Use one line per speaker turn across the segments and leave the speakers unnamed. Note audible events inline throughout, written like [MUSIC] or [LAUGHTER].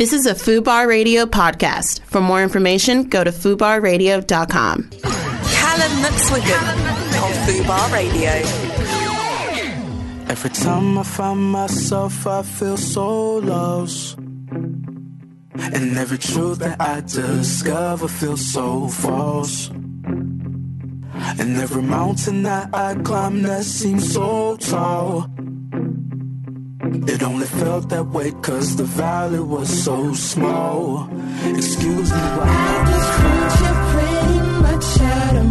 This is a Fubar Radio podcast. For more information, go to fubarradio.com.
Calum McSwiggan on Fubar Radio.
Every time I find myself, I feel so lost. And every truth that I discover feels so false. And every mountain that I climb that seems so tall. It only felt that way cause the valley was so small. Excuse me while I
just want you pretty much out of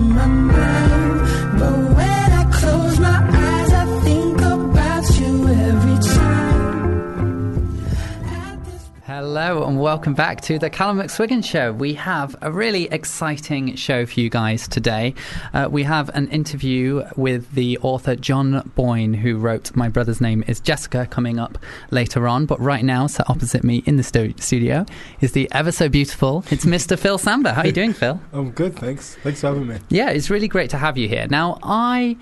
Hello and welcome back to the Calum McSwiggan Show. We have a really exciting show for you guys today. Uh, we have an interview with the author John Boyne, who wrote My Brother's Name is Jessica, coming up later on. But right now, sat opposite me in the stu- studio is the ever so beautiful, it's [LAUGHS] Mr. Phil Samba. How are you doing, Phil?
I'm good, thanks. Thanks for having me.
Yeah, it's really great to have you here. Now, I.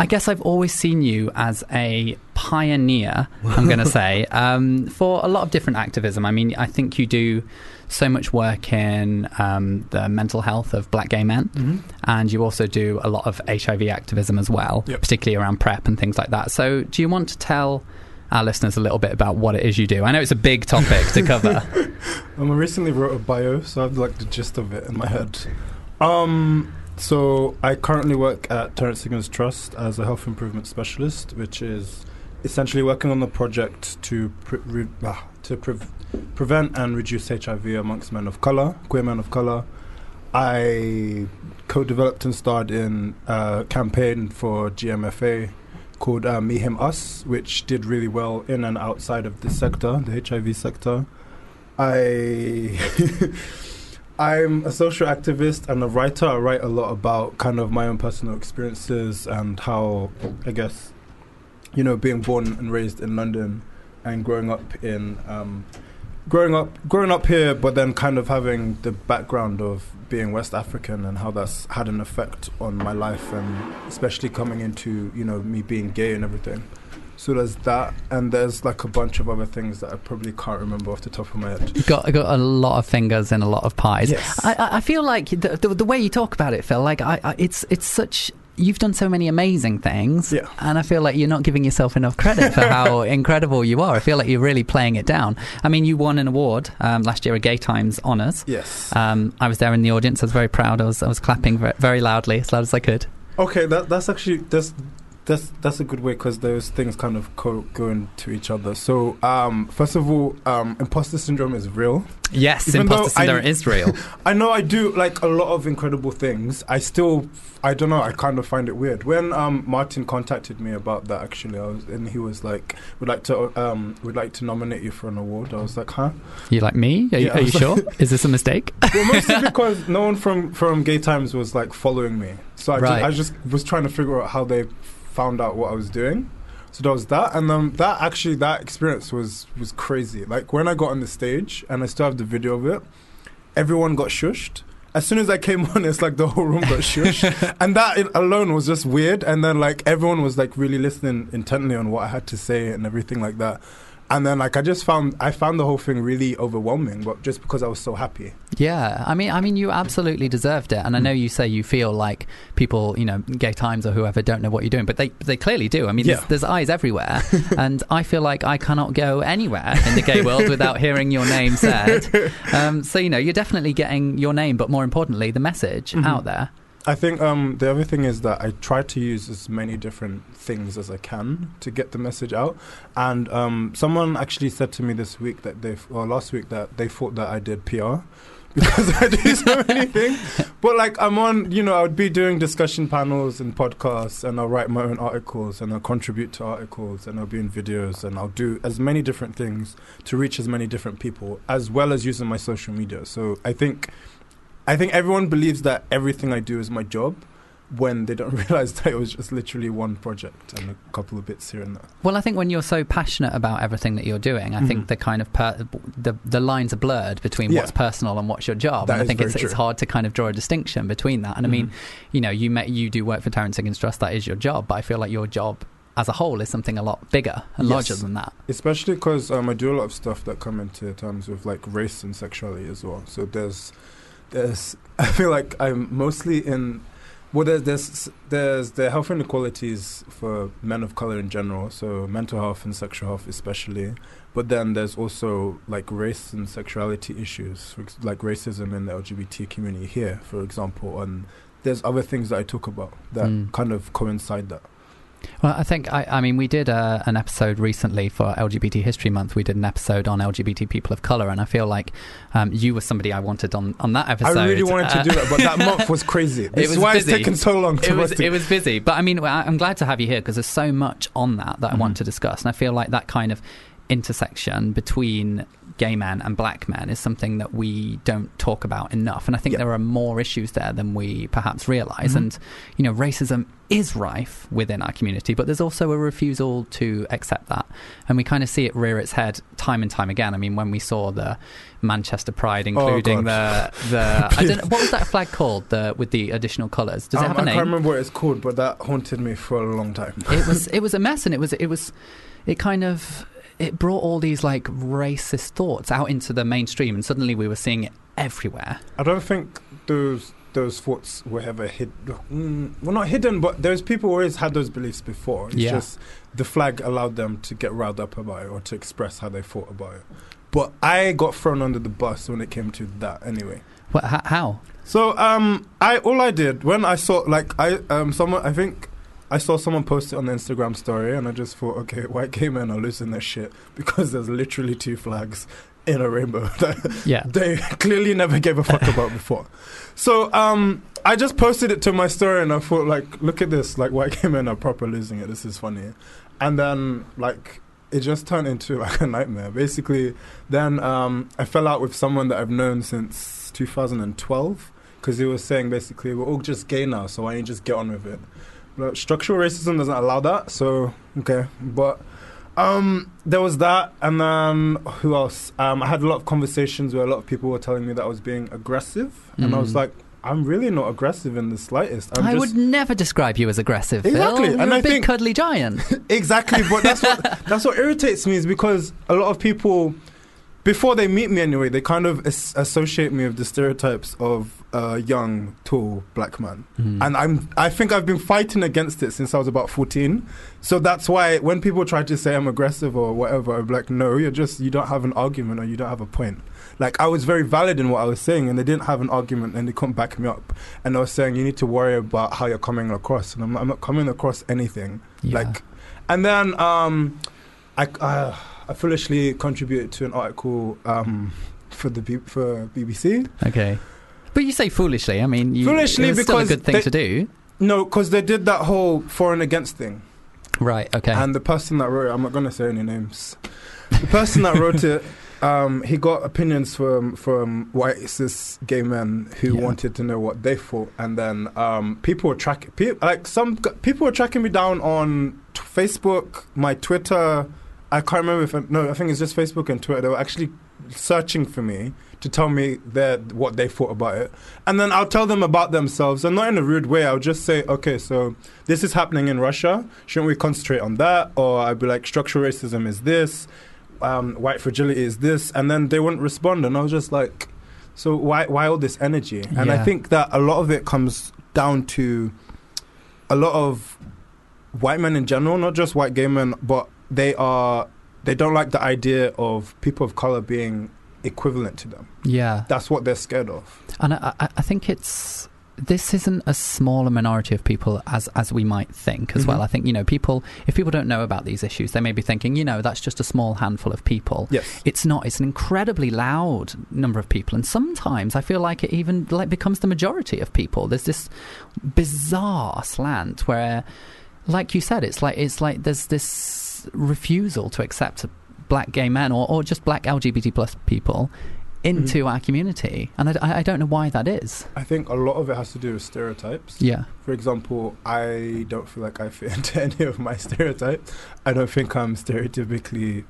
I guess I've always seen you as a pioneer, I'm going [LAUGHS] to say, um, for a lot of different activism. I mean, I think you do so much work in um, the mental health of black gay men,
Mhm.
and you also do a lot of HIV activism as well,
Yep.
particularly around PrEP and things like that. So, do you want to tell our listeners a little bit about what it is you do? I know it's a big topic to cover. [LAUGHS]
Um, I recently wrote a bio, so I have like the gist of it in my head. Um, so I currently work at Terence Higgins Trust as a health improvement specialist, which is essentially working on the project to pre- re- ah, to pre- prevent and reduce HIV amongst men of color, queer men of color. I co-developed and starred in a campaign for GMFA called uh, Me Him Us, which did really well in and outside of the sector, the HIV sector. I [LAUGHS] I'm a social activist and a writer. I write a lot about kind of my own personal experiences and how I guess you know being born and raised in London and growing up in um, growing up growing up here, but then kind of having the background of being West African and how that's had an effect on my life and especially coming into you know me being gay and everything. So there's that, and there's like a bunch of other things that I probably can't remember off the top of my head.
You've got, got a lot of fingers in a lot of pies.
Yes.
I, I- I feel like the, the, the way you talk about it, Phil, like I, I, it's it's such. You've done so many amazing things,
Yeah.
and I feel like you're not giving yourself enough credit for how [LAUGHS] incredible you are. I feel like you're really playing it down. I mean, you won an award um, last year, a Gay Times Honours.
Yes.
Um, I was there in the audience. I was very proud. I was I was clapping very, very loudly, as loud as I could.
Okay, that that's actually that's that's that's a good way because those things kind of co- go into each other. So, um, first of all, um, imposter syndrome is real.
Yes,
Even
imposter
though I-
syndrome is real. [LAUGHS]
I know I do like a lot of incredible things. I still, I don't know. I kind of find it weird when um, Martin contacted me about that. Actually, I was, and he was like, "Would like to, um, would like to nominate you for an award." I was like, "Huh?"
You like me? Are, you
Yeah,
are you sure?
like- [LAUGHS]
is this a mistake?
well, mostly [LAUGHS] because no one from from Gay Times was like following me, so I,
Right.
just, I just was trying to figure out how they found out what I was doing. So that was that, and then that actually that experience was was crazy. Like when I got on the stage, and I still have the video of it. Everyone got shushed. As soon as I came [LAUGHS] on, it's like the whole room got shushed, [LAUGHS] and that alone was just weird. And then like everyone was like really listening intently on what I had to say and everything like that. And then like I just found I found the whole thing really overwhelming, but just because I was so happy.
Yeah, I mean, I mean, you absolutely deserved it, and I know you say you feel like people, you know, Gay Times or whoever don't know what you're doing, but they they clearly do. I mean,
Yeah.
there's, there's eyes everywhere, [LAUGHS] and I feel like I cannot go anywhere in the gay world without hearing your name said. [LAUGHS] Um, so you know, you're definitely getting your name, but more importantly, the message
Mhm.
out there.
I think um, the other thing is that I try to use as many different things as I can to get the message out. And um, someone actually said to me this week that they, or last week, that they thought that I did PR [LAUGHS] because I do so many [LAUGHS] things. But like I'm on, you know, I would be doing discussion panels and podcasts, and I'll write my own articles, and I'll contribute to articles, and I'll be in videos, and I'll do as many different things to reach as many different people, as well as using my social media. So I think. I think everyone believes that everything I do is my job when they don't [LAUGHS] realize that it was just literally one project and a couple of bits here and there.
Well, I think when you're so passionate about everything that you're doing, I think
Mhm.
the kind of per- the the lines are blurred between
Yeah.
what's personal and what's your job.
That
and I think it's it's hard to kind of draw a distinction between that. And I mean,
Mhm.
you know, you met, you do work for Terence Higgins Trust. That is your job, but I feel like your job as a whole is something a lot bigger and
Yes.
larger than that.
especially because um, I do a lot of stuff that come into terms with like race and sexuality as well. So there's, there's, [LAUGHS] I feel like I'm mostly in. Well, there's there's there's the health inequalities for men of color in general, so mental health and sexual health especially. But then there's also like race and sexuality issues, like racism in the LGBT community here, for example. And there's other things that I talk about that
Mm.
kind of coincide that.
Well, I think I, I mean we did uh, an episode recently for LGBT History Month. We did an episode on LGBT people of color, and I feel like um, you were somebody I wanted on on that episode.
I really wanted
Uh,
to do that, but that [LAUGHS] month was crazy. This
was
is why
busy.
it's taken so long to
it was
it.
was busy, but I mean I'm glad to have you here because there's so much on that that I want
Mhm.
to discuss, and I feel like that kind of intersection between gay men and black men is something that we don't talk about enough, and I think
Yeah.
there are more issues there than we perhaps realize.
Mhm.
And you know, racism is rife within our community, but there's also a refusal to accept that, and we kind of see it rear its head time and time again. I mean, when we saw the Manchester Pride, including the
Oh, God.
the [LAUGHS] I don't know, what was that flag called the with the additional colours? Does it
Um,
have a
I
name?
I can't remember what it's called, but that haunted me for a long time.
it was it was a mess and it was it was it kind of it brought all these like racist thoughts out into the mainstream and suddenly we were seeing it everywhere
I don't think those those thoughts were ever hid. Mm, well, not hidden, but those people always had those beliefs before. It's
Yeah.
just the flag allowed them to get riled up about it or to express how they thought about it. But I got thrown under the bus when it came to that. Anyway.
what h- how
So um, I all I did when I saw like I um someone I think I saw someone post it on the Instagram story and I just thought okay white gay men are losing their shit because there's literally two flags in a rainbow [LAUGHS] that
yeah
they clearly never gave a fuck about before. So um, I just posted it to my story and I thought like look at this like white gay men are proper losing it. This is funny, and then like. It just turned into [LAUGHS] like a nightmare. Basically, then um, I fell out with someone that I've known since 2012 because he was saying basically we're all just gay now, so why don't you just get on with it? Structural racism doesn't allow that, so okay. But um, there was that, and then who else? Um, I had a lot of conversations where a lot of people were telling me that I was being aggressive, and I was
Mm.
like, I'm really not aggressive in the slightest. I'm
I would never describe you as aggressive Phil.
Exactly,
You're
and
a
I
big
think-
cuddly giant [LAUGHS]
exactly, but that's what [LAUGHS] that's what irritates me is because a lot of people, before they meet me anyway, they kind of as- associate me with the stereotypes of a young, tall black man,
Mm.
and I'm I think I've been fighting against it since I was about 14. So that's why when people try to say I'm aggressive or whatever, I'm like, no, you're just you don't have an argument or you don't have a point. Like I was very valid in what I was saying, and they didn't have an argument, and they couldn't back me up. And I was saying you need to worry about how you're coming across, and I'm, I'm not coming across anything.
Yeah.
Like, and then um, I, uh, I foolishly contributed to an article um, for the B- for BBC.
okay but you say foolishly I mean you,
Foolishly
it was still a good thing
they-
to do
No, because they did that whole for and against thing,
right okay
and the person that wrote it, I'm not going to say any names. The person that wrote it. [LAUGHS] Um, he got opinions from from white cis gay men who
Yeah.
wanted to know what they thought, and then um, people were tracking. Pe- like some people were tracking me down on t- Facebook, my Twitter. I can't remember if it- no, I think it's just Facebook and Twitter. They were actually searching for me to tell me their what they thought about it, and then I'll tell them about themselves, and not in a rude way. I'll just say, okay, so this is happening in Russia. Shouldn't we concentrate on that? Or I'd be like, structural racism is this, um, white fragility is this, and then they wouldn't respond, and I was just like, so why why all this energy? And I think that a lot of it comes down to a lot of white men in general, not just white gay men, but they are they don't like the idea of people of color being equivalent to them.
yeah
That's what they're scared of.
And I, I- think it's this isn't as small a minority of people as as we might think as well.
Mhm.
I think you know people if people don't know about these issues, they may be thinking you know that's just a small handful of people.
Yes.
It's not. It's an incredibly loud number of people, and sometimes I feel like it even like becomes the majority of people. There's this bizarre slant where, like you said, it's like it's like there's this refusal to accept black gay men or, or just black LGBT plus people into mm-hmm. our community, and I, I- I don't know why that is.
I think a lot of it has to do with stereotypes.
Yeah.
For example, I don't feel like I fit [LAUGHS] into any of my stereotypes. I don't think I'm stereotypically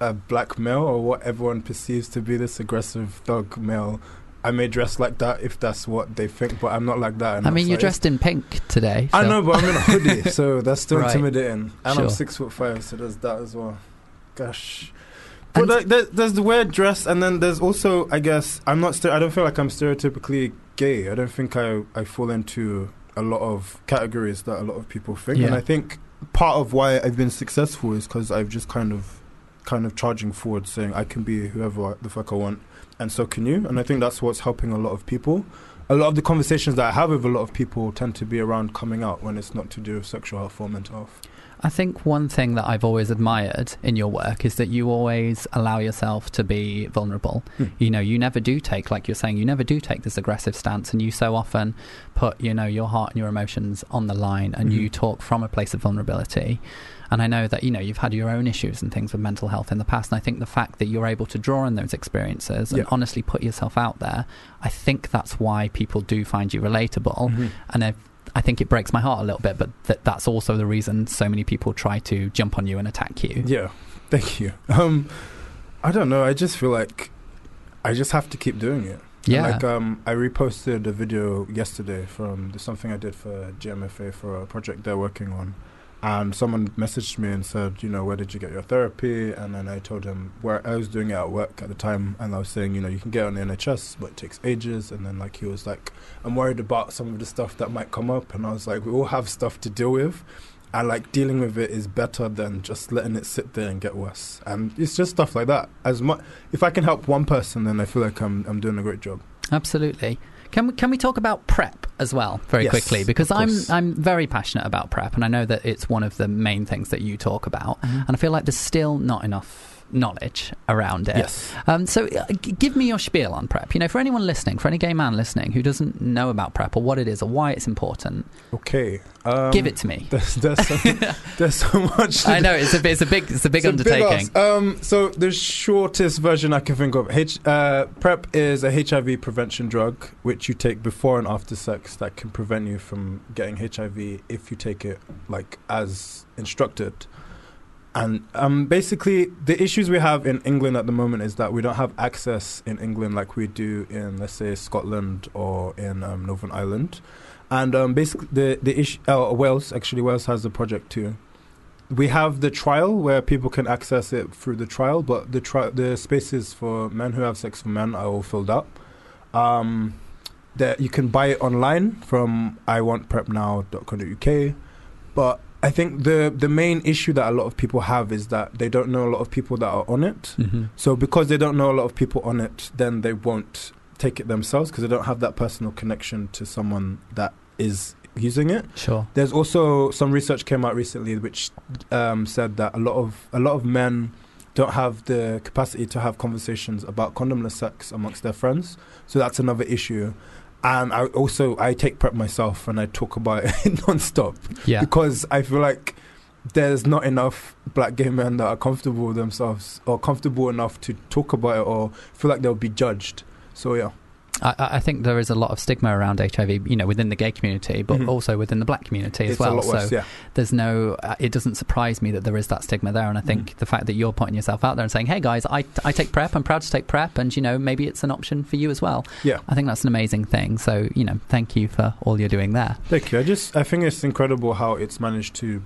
a black male or what everyone perceives to be this aggressive thug male I may dress like that if that's what they think, but I'm not like that.
I mean, you're
like,
dressed in pink today.
I know, but I'm in a hoodie, so that's still [LAUGHS]
Right.
intimidating. And
Sure.
I'm six foot five, so there's that as well. Gosh. But like, there, there's the weird dress, and then there's also, I guess, I'm not. St- I don't feel like I'm stereotypically gay. I don't think I I fall into a lot of categories that a lot of people think, and I think part of why I've been successful is because I've just kind of, kind of charging forward, saying I can be whoever the fuck I want, and so can you. And I think that's what's helping a lot of people. A lot of the conversations that I have with a lot of people tend to be around coming out when it's not to do with sexual health or mental health.
I think one thing that I've always admired in your work is that you always allow yourself to be vulnerable.
Hmm.
You know, you never do take, like you're saying, you never do take this aggressive stance, and you so often put, you know, your heart and your emotions on the line, and
Mhm.
you talk from a place of vulnerability. And I know that you know you've had your own issues and things with mental health in the past, and I think the fact that you're able to draw on those experiences
Yeah.
and honestly put yourself out there, I think that's why people do find you relatable.
Mhm.
And I, I think it breaks my heart a little bit, but that that's also the reason so many people try to jump on you and attack you.
Yeah, thank you. Um, I don't know. I just feel like I just have to keep doing it.
Yeah.
Like um, I reposted a video yesterday from the, something I did for GMFA for a project they're working on, and someone messaged me and said, you know, where did you get your therapy? And then I told him where I was doing it at work at the time, and I was saying, you know, you can get on the NHS, but it takes ages. And then like he was like, I'm worried about some of the stuff that might come up, and I was like, we all have stuff to deal with. And like dealing with it is better than just letting it sit there and get worse. And it's just stuff like that. As much if I can help one person, then I feel like I'm I'm doing a great job.
Absolutely. Can we, can we talk about prep as well very
Yes,
quickly because I'm. I'm very passionate about prep and I know that it's one of the main things that you talk about mm-hmm. and I feel like there's still not enough knowledge around it.
Yes.
Um, so uh, give me your spiel on prep. You know, for anyone listening, for any gay man listening who doesn't know about prep or what it is or why it's important,
Okay. Um,
give it to me.
There's there's so, [LAUGHS] there's so much.
I know it's a it's a big it's a big
It's a
undertaking.
um, so the shortest version I can think of, H, uh, PrEP is a HIV prevention drug which you take before and after sex that can prevent you from getting HIV if you take it like as instructed. And um, basically, the issues we have in England at the moment is that we don't have access in England like we do in, let's say, Scotland or in um, Northern Ireland. And um, basically, the the issue, uh, Wales actually Wales has the project too we have the trial where people can access it through the trial, but the tri- the spaces for men who have sex with men are all filled up. Um, that you can buy it online from iwantprepnow.co.uk, but I think the the main issue that a lot of people have is that they don't know a lot of people that are on it.
Mhm.
So because they don't know a lot of people on it, then they won't take it themselves because they don't have that personal connection to someone that is using it.
Sure.
There's also some research came out recently which um, said that a lot of a lot of men don't have the capacity to have conversations about condomless sex amongst their friends. So that's another issue. And I also I take prep myself and I talk about it [LAUGHS] non-stop
Yeah.
because I feel like there's not enough black gay men that are comfortable with themselves or comfortable enough to talk about it or feel like they'll be judged. So yeah.
I, I think there is a lot of stigma around HIV, you know, within the gay community, but
Mhm.
also within the black community as
it's
well.
lot worse,
so
yeah.
there's no, uh, it doesn't surprise me that there is that stigma there. And I think
Mm.
the fact that you're pointing yourself out there and saying, "Hey guys, I I take prep. I'm proud to take prep, and you know, maybe it's an option for you as well."
Yeah.
I think that's an amazing thing. So you know, thank you for all you're doing there.
Thank you. I just I think it's incredible how it's managed to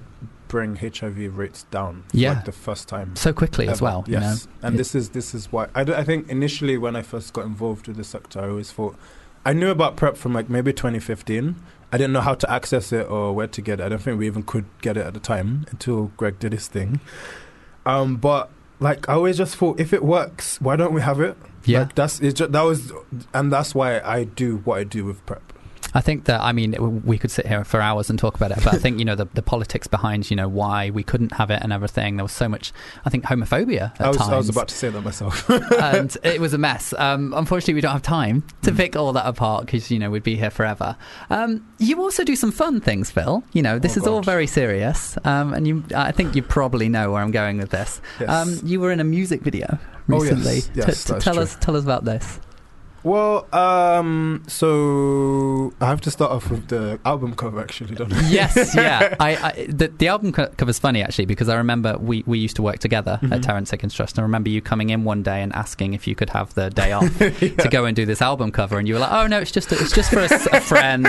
bring HIV rates down
Yeah.
like the first time.
So quickly as well.
Yes,
You know,
and
It-
this is this is why I, d- I think initially when I first got involved with the sector, I always thought I knew about prep from like maybe 2015. I didn't know how to access it or where to get it. I don't think we even could get it at the time until Greg did his thing. Um, but like I always just thought, if it works, why don't we have it?
yeah.
Like, that's it's just, that was, and that's why I do what I do with prep.
I think that I mean we could sit here for hours and talk about it, but I think you know the, the politics behind you know why we couldn't have it and everything. There was so much, I think, homophobia at
I was
times.
I was about to say that myself. [LAUGHS]
and [LAUGHS] it was a mess. Um, unfortunately, we don't have time to
Mm.
pick all that apart because you know we'd be here forever. Um, you also do some fun things, Phil. You know this
Oh,
is all very serious, um, and you. I think you probably know where I'm going with this.
Yes.
Um, you were in a music video recently.
Oh, yes.
T-
Yes,
t-
that's
tell
true.
us, tell us about this.
Well, um, so I have to start off with the album cover, actually, don't I?
yes, [LAUGHS] yeah. I, I the, the album co- cover's funny actually because I remember we, we used to work together
Mhm.
at Terence Higgins Trust, and I remember you coming in one day and asking if you could have the day off [LAUGHS] to go and do this album cover, and you were like, "Oh no, it's just a, it's just for a friend,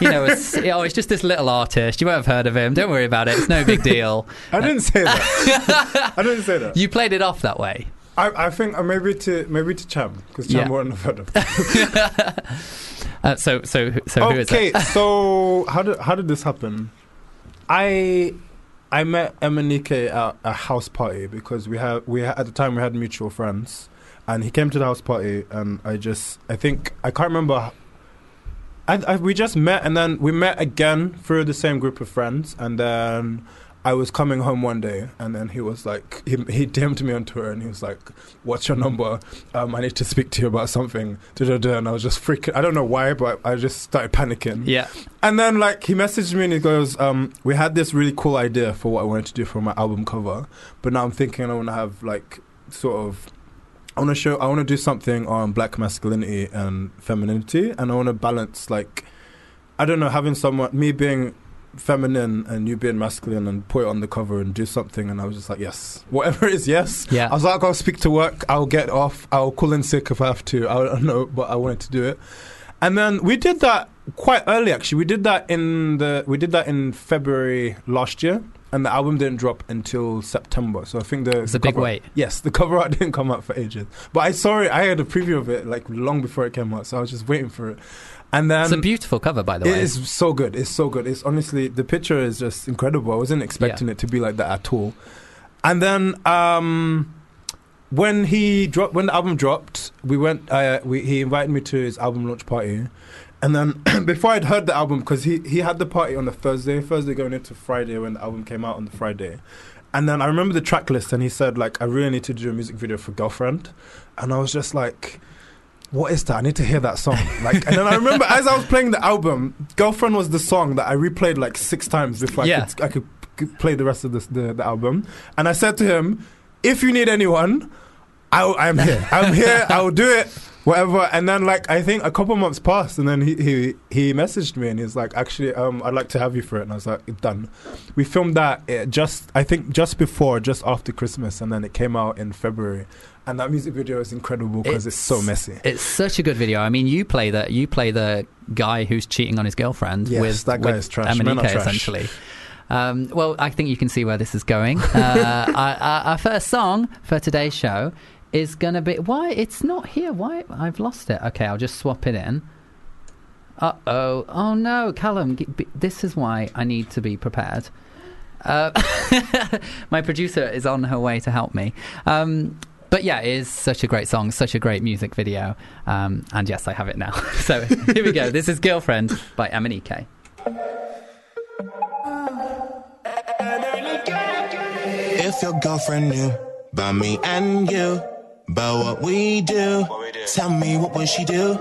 you know, it's, oh, it's just this little artist. You won't have heard of him. Don't worry about it. It's no big deal." [LAUGHS]
I didn't say that. I didn't say that.
You played it off that way.
I, I think uh, maybe to maybe to Cham because Cham
Yeah.
wouldn't have heard of. [LAUGHS]
Uh, so so so who is
okay, so how did how did this happen? I I met Emanike at a house party because we had we had, at the time we had mutual friends, and he came to the house party, and I just I think I can't remember. I, I we just met, and then we met again through the same group of friends, and then. I was coming home one day, and then he was like, he, he DM'd me on Twitter, and he was like, "What's your number? Um, I need to speak to you about something." Da-da-da. And I was just freaking. I don't know why, but I just started panicking.
Yeah.
And then like he messaged me and he goes, um, "We had this really cool idea for what I wanted to do for my album cover, but now I'm thinking I want to have like sort of." I want to show. I want to do something on black masculinity and femininity, and I want to balance like, I don't know, having someone me being feminine and you being masculine and put it on the cover and do something. And I was just like, yes, whatever it is, yes.
Yeah.
I was like, I'll speak to work. I'll get off. I'll call in sick if I have to. I don't know, but I wanted to do it. And then we did that quite early. Actually, we did that in the we did that in February last year, and the album didn't drop until September. So I think the
It's a big wait.
Yes, the cover art [LAUGHS] didn't come out for ages, but I saw it. I had a preview of it like long before it came out, so I was just waiting for it. And then
It's a beautiful cover, by the way.
It is so good. It's so good. It's honestly the picture is just incredible. I wasn't expecting it to be like that at all. And then um, when he dropped, when the album dropped, we went. Uh, we, he invited me to his album launch party. And then [CLEARS THROAT] before I'd heard the album, because he, he had the party on the Thursday, Thursday going into Friday when the album came out on the Friday. And then I remember the track list, and he said like, I really need to do a music video for Girlfriend, and I was just like, what is that? I need to hear that song. Like, and then I remember as I was playing the album, "Girlfriend" was the song that I replayed like six times before
Yeah.
I, could, I could, could play the rest of this, the the album. And I said to him, "If you need anyone, I, I'm here. [LAUGHS] I'm here. I will do it. Whatever." And then like I think a couple months passed, and then he he he messaged me and he's like, "Actually, um, I'd like to have you for it." And I was like, "Done." We filmed that uh, just I think just before, just after Christmas, and then it came out in February. And that music video is incredible because it's, so messy.
It's such a good video. I mean, you play the you play the guy who's cheating on his girlfriend
Yes,
with
that guy
with
is trash.
Emanike,
trash.
essentially. Um, well, I think you can see where this is going. Uh, [LAUGHS] our, our, our first song for today's show is going to be why it's not here. Why I've lost it. Okay, I'll just swap it in. Uh oh! Oh no, Calum! This is why I need to be prepared. Uh, [LAUGHS] my producer is on her way to help me. Um, but yeah, it is such a great song, such a great music video. Um, and yes, I have it now. [LAUGHS] so here we go. This is Girlfriend by Emanike.
If your girlfriend knew about me and you, about what we do, tell me what would she do?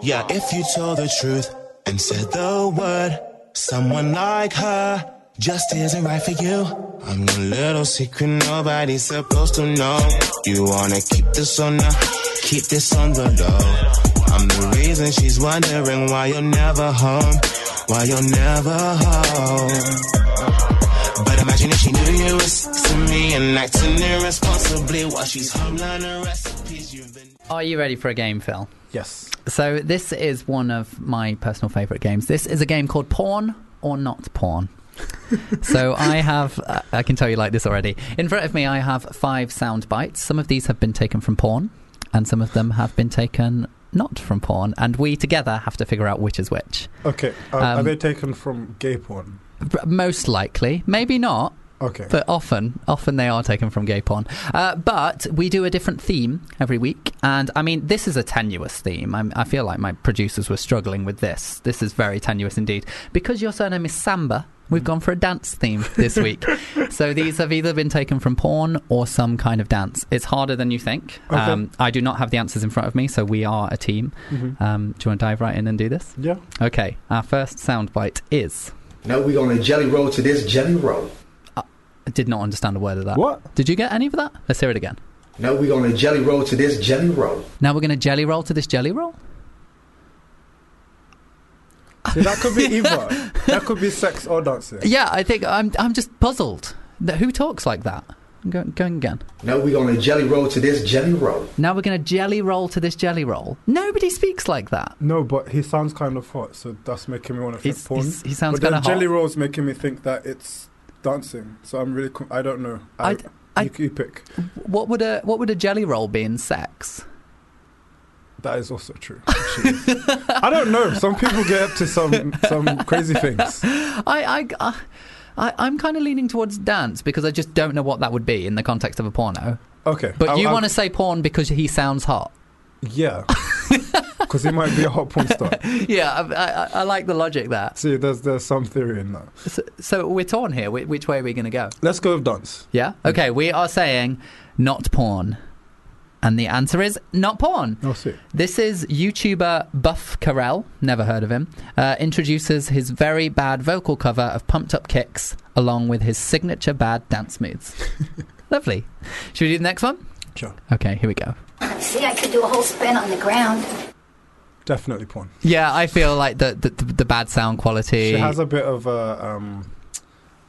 Yeah, if you told the truth and said the word, someone like her just isn't right for you. I'm a little secret nobody's supposed to know. You wanna keep this on the, keep this on the low. I'm the reason she's wondering why you're never home, why you're never home. But imagine if she knew you was to me and acting irresponsibly while she's home learning recipes you've been.
Are you ready for a game, Phil?
Yes.
So this is one of my personal favourite games. This is a game called Porn or Not Porn. So I have, uh, I can tell you like this already. In front of me, I have five sound bites. Some of these have been taken from porn, and some of them have been taken not from porn. And we together have to figure out which is which.
Okay. Uh, are
Um,
they taken from gay porn?
Most likely, maybe not.
Okay.
But often, often they are taken from gay porn. Uh, but we do a different theme every week, and I mean, this is a tenuous theme. I'm, I feel like my producers were struggling with this. This is very tenuous indeed. Because your surname is Samba, we've gone for a dance theme this [LAUGHS] week. so these have either been taken from porn or some kind of dance. It's harder than you think.
Okay.
Um, I do not have the answers in front of me, so we are a team.
Mhm.
Um, do you want to dive right in and do this?
Yeah.
Okay, our first soundbite is.
Now we're gonna jelly roll to this jelly roll.
I did not understand a word of that.
What?
Did you get any of that? Let's hear it again.
Now we're gonna jelly roll to this jelly roll.
Now we're going to jelly roll to this jelly roll.
See, that could be [LAUGHS] either. that could be sex or dancing.
Yeah, I think I'm. I'm just puzzled. Who talks like that? Go, going going again.
Now we're gonna jelly roll to this jelly roll.
Now we're going to jelly roll to this jelly roll. Nobody speaks like that.
No, but he sounds kind of hot, so that's making me want to think
He's-
porn.
he's- he sounds
but then
kinda hot.
jelly rolls making me think that it's dancing. So I'm really. Com- I don't know. I,
I- I-
you, you pick.
What would a what would a jelly roll be in sex?
That is also true. [LAUGHS] I don't know. Some people get up to some some crazy things. [LAUGHS]
I I. I I, I'm kind of leaning towards dance because I just don't know what that would be in the context of a porno.
Okay,
But
I'll-
you want to say porn because he sounds hot.
Yeah, [LAUGHS] because he might be a hot porn star. [LAUGHS]
yeah, I, I, I like the logic there.
See, there's there's some theory in that.
So, so we're torn here. Wh- Which way are we going to go?
Let's go with dance.
Yeah. Okay. We are saying not porn, and the answer is not porn.
Oh, see.
This is YouTuber Buff Carell, never heard of him, uh, introduces his very bad vocal cover of Pumped Up Kicks along with his signature bad dance moves. [LAUGHS] Lovely. Should we do the next one?
Sure.
Okay, here we go.
See, I could do a whole spin on the ground.
Definitely porn.
Yeah, I feel like the the, the, the bad sound quality.
She has a bit of a um,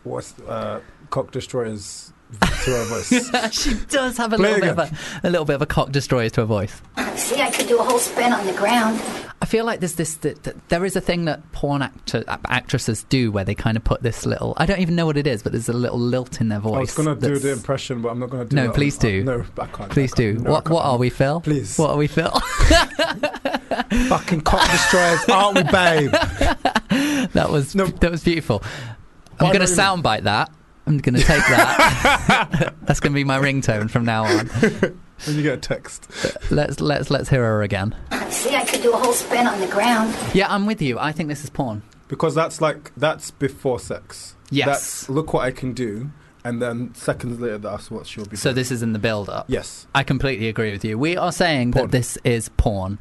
what's uh, cock destroyers to her voice. [LAUGHS]
she does have a
Play
little bit of a, a little bit of a cock destroyer to her voice.
See, I could do a whole spin on the ground.
I feel like there's this that, that there is a thing that porn actor, actresses do where they kind of put this little I don't even know what it is, but there's a little lilt in their voice.
I was gonna do the impression, but I'm not gonna do. It.
No,
that.
please do.
Uh, no, I can't.
Please
I
do.
can't. No,
what what
can't.
are we, Phil?
Please.
What are we, Phil? [LAUGHS]
Fucking cock destroyers, aren't we, babe? [LAUGHS]
that was
No.
that was beautiful. I'm going to soundbite that. I'm going [LAUGHS] to take that. [LAUGHS] That's going to be my ringtone from now on.
When you get a text.
Let's let's let's hear her again.
See, I could do a whole spin on the ground.
Yeah, I'm with you. I think this is porn.
Because that's like that's before sex.
Yes.
That's look what I can do, and then seconds later that's what she'll be.
So
doing.
this is in the build up.
Yes.
I completely agree with you. We are saying
Porn.
that this is porn.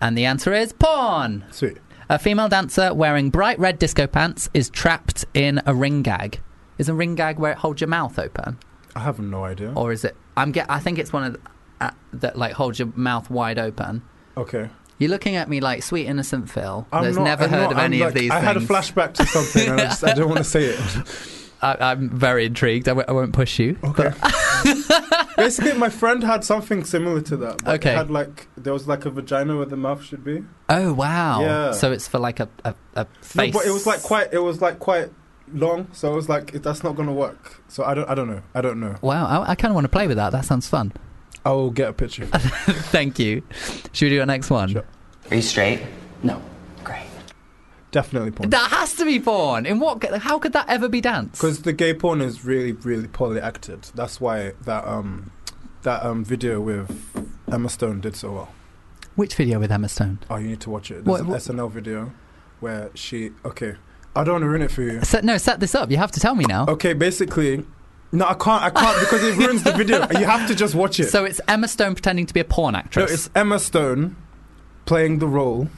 And the answer is porn.
Sweet.
A female dancer wearing bright red disco pants is trapped in a ring gag. Is a ring gag where it holds your mouth open,
I have no idea.
or is it? I'm get. I think it's one of the, uh, that like holds your mouth wide open.
Okay.
You're looking at me like sweet innocent Phil.
I'm not-
never
I'm
heard
not-
of
I'm
any of
like-
these
I had a flashback to something, and I just I don't want to say it.
I, I'm very intrigued. I w- I won't push you.
Okay. [LAUGHS] Basically, my friend had something similar to that.
Okay.
Had like there was like a vagina where the mouth should be.
Oh wow!
Yeah.
So it's for like a a, a
No,
face.
but it was like quite. It was like quite long. So it was like that's not gonna work. So I don't. I don't know. I don't know.
Wow, I, I kind of want to play with that. That sounds fun.
I will get a picture. [LAUGHS]
Thank you. Should we do our next one?
Sure.
Are you straight? No.
Definitely porn.
That has to be porn. In what? How could that ever be dance?
Because the gay porn is really, really poorly acted. That's why that um that um video with Emma Stone did so well.
which video with Emma Stone?
Oh, you need to watch it. There's
What- what-
an SNL video where she. Okay, I don't want to ruin it for you.
Set, no, set this up. You have to tell me now.
Okay, basically, no, I can't. I can't because it ruins the video. [LAUGHS] You have to just watch it.
So it's Emma Stone pretending to be a porn actress.
no, it's Emma Stone playing the role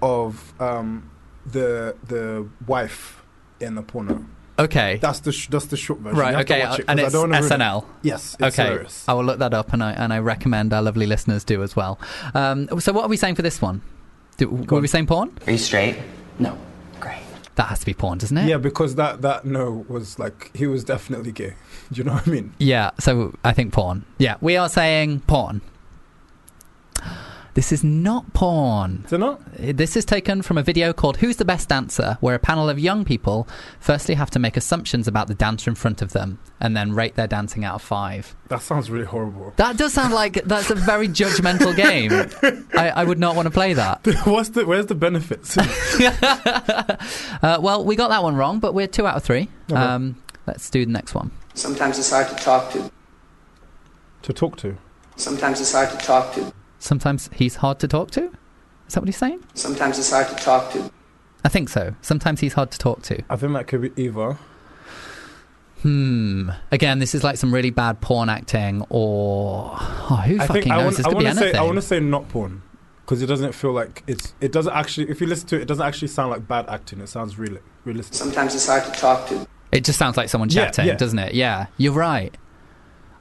of um the the wife in the porno.
okay.
That's the sh- that's the short version.
Right.
You have to
Okay.
watch it,
and
'cause
it's
I don't wanna ruin it.
SNL.
Yes. It's
okay.
hilarious.
I will look that up, and I and I recommend our lovely listeners do as well. Um, so what are we saying for this one? Do, were
on.
we saying porn?
Are you straight? No. Great.
That has to be porn, doesn't it?
Yeah, because that that no was like he was definitely gay. Do you know what I mean?
Yeah, so I think porn. Yeah, we are saying porn. This is not porn.
Is it not?
This is taken from a video called Who's the Best Dancer, where a panel of young people firstly have to make assumptions about the dancer in front of them and then rate their dancing out of five.
That sounds really horrible.
That does sound like that's a very judgmental game. [LAUGHS] I, I would not want to play that. [LAUGHS]
What's the where's the benefits? [LAUGHS]
Uh, well, we got that one wrong, but we're two out of three.
Okay.
Um, let's do the next one.
Sometimes it's hard to talk to.
to talk to.
Sometimes it's hard to talk to.
Sometimes he's hard to talk to? Is that what he's saying?
Sometimes it's hard to talk to.
I think so. Sometimes he's hard to talk to.
I think that could be either.
Hmm. Again, this is like some really bad porn acting, or oh, who
I
fucking
think I
knows?
want.
this
I
could be
want to say.
anything.
I want to say not porn because it doesn't feel like it's. It doesn't actually. If you listen to it, it doesn't actually sound like bad acting. It sounds real, realistic.
Sometimes it's hard to talk to.
It just sounds like someone
Yeah,
chatting,
yeah.
doesn't it? Yeah, you're right.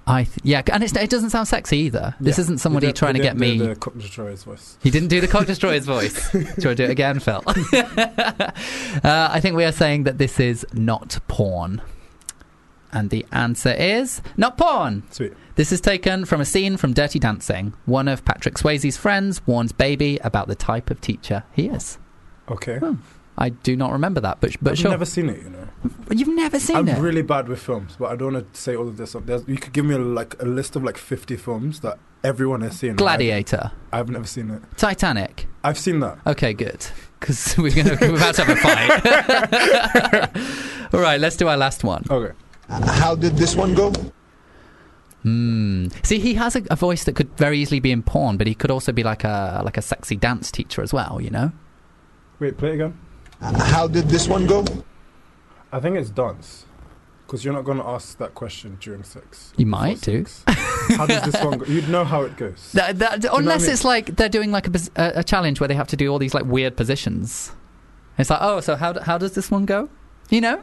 I th- yeah, and it's, it doesn't sound sexy either. This
Yeah.
isn't somebody
did-
trying to get
didn't
me.
The Cock Destroyer's voice.
He didn't do the Cock [LAUGHS] Destroyer's voice. Do you want to do it again, Phil? [LAUGHS] [LAUGHS] uh, I think we are saying that this is not porn. And the answer is not porn.
Sweet.
This is taken from a scene from Dirty Dancing. One of Patrick Swayze's friends warns Baby about the type of teacher he is.
Okay.
I do not remember that, but but
I've
sure.
never seen it, you know.
You've never seen it.
I'm really bad with films, but I don't want to say all of this. There's, you could give me like a list of like 50 films that everyone has seen.
Gladiator,
I've, I've never seen it.
Titanic.
I've seen that.
Okay, good. Because [LAUGHS] we're gonna we're about to have a fight. [LAUGHS] all right, let's do our last one.
Okay.
How did this one go?
Hmm. See, he has a, a voice that could very easily be in porn, but he could also be like a like a sexy dance teacher as well. You know.
Wait, play it again.
How did this one go?
I think it's dance. Because you're not going to ask that question during sex.
You might do.
How does this one go? You'd know how it goes.
That, that,
know I
unless
mean?
it's like they're doing like a, a, a challenge where they have to do all these like weird positions. It's like, oh, so how how does this one go? You know?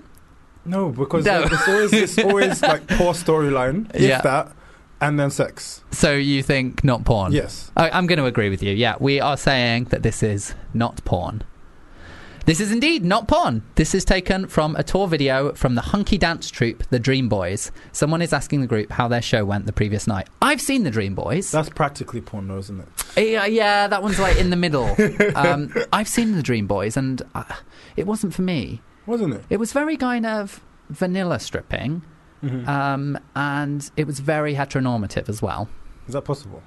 No, because
No.
like, it's always it's always [LAUGHS] like poor storyline,
Yeah.
that, and then sex.
So you think not porn?
Yes.
I, I'm going to agree with you. Yeah, we are saying that this is not porn. This is indeed not porn. This is taken from a tour video from the hunky dance troupe, the Dream Boys. Someone is asking the group how their show went the previous night. I've seen the Dream Boys.
That's practically porn, though, isn't it?
Yeah, yeah, that one's like in the middle. [LAUGHS] um, I've seen the Dream Boys, and uh, it wasn't for me.
Wasn't it?
It was very kind of vanilla stripping,
Mhm.
um, and it was very heteronormative as well.
Is that possible?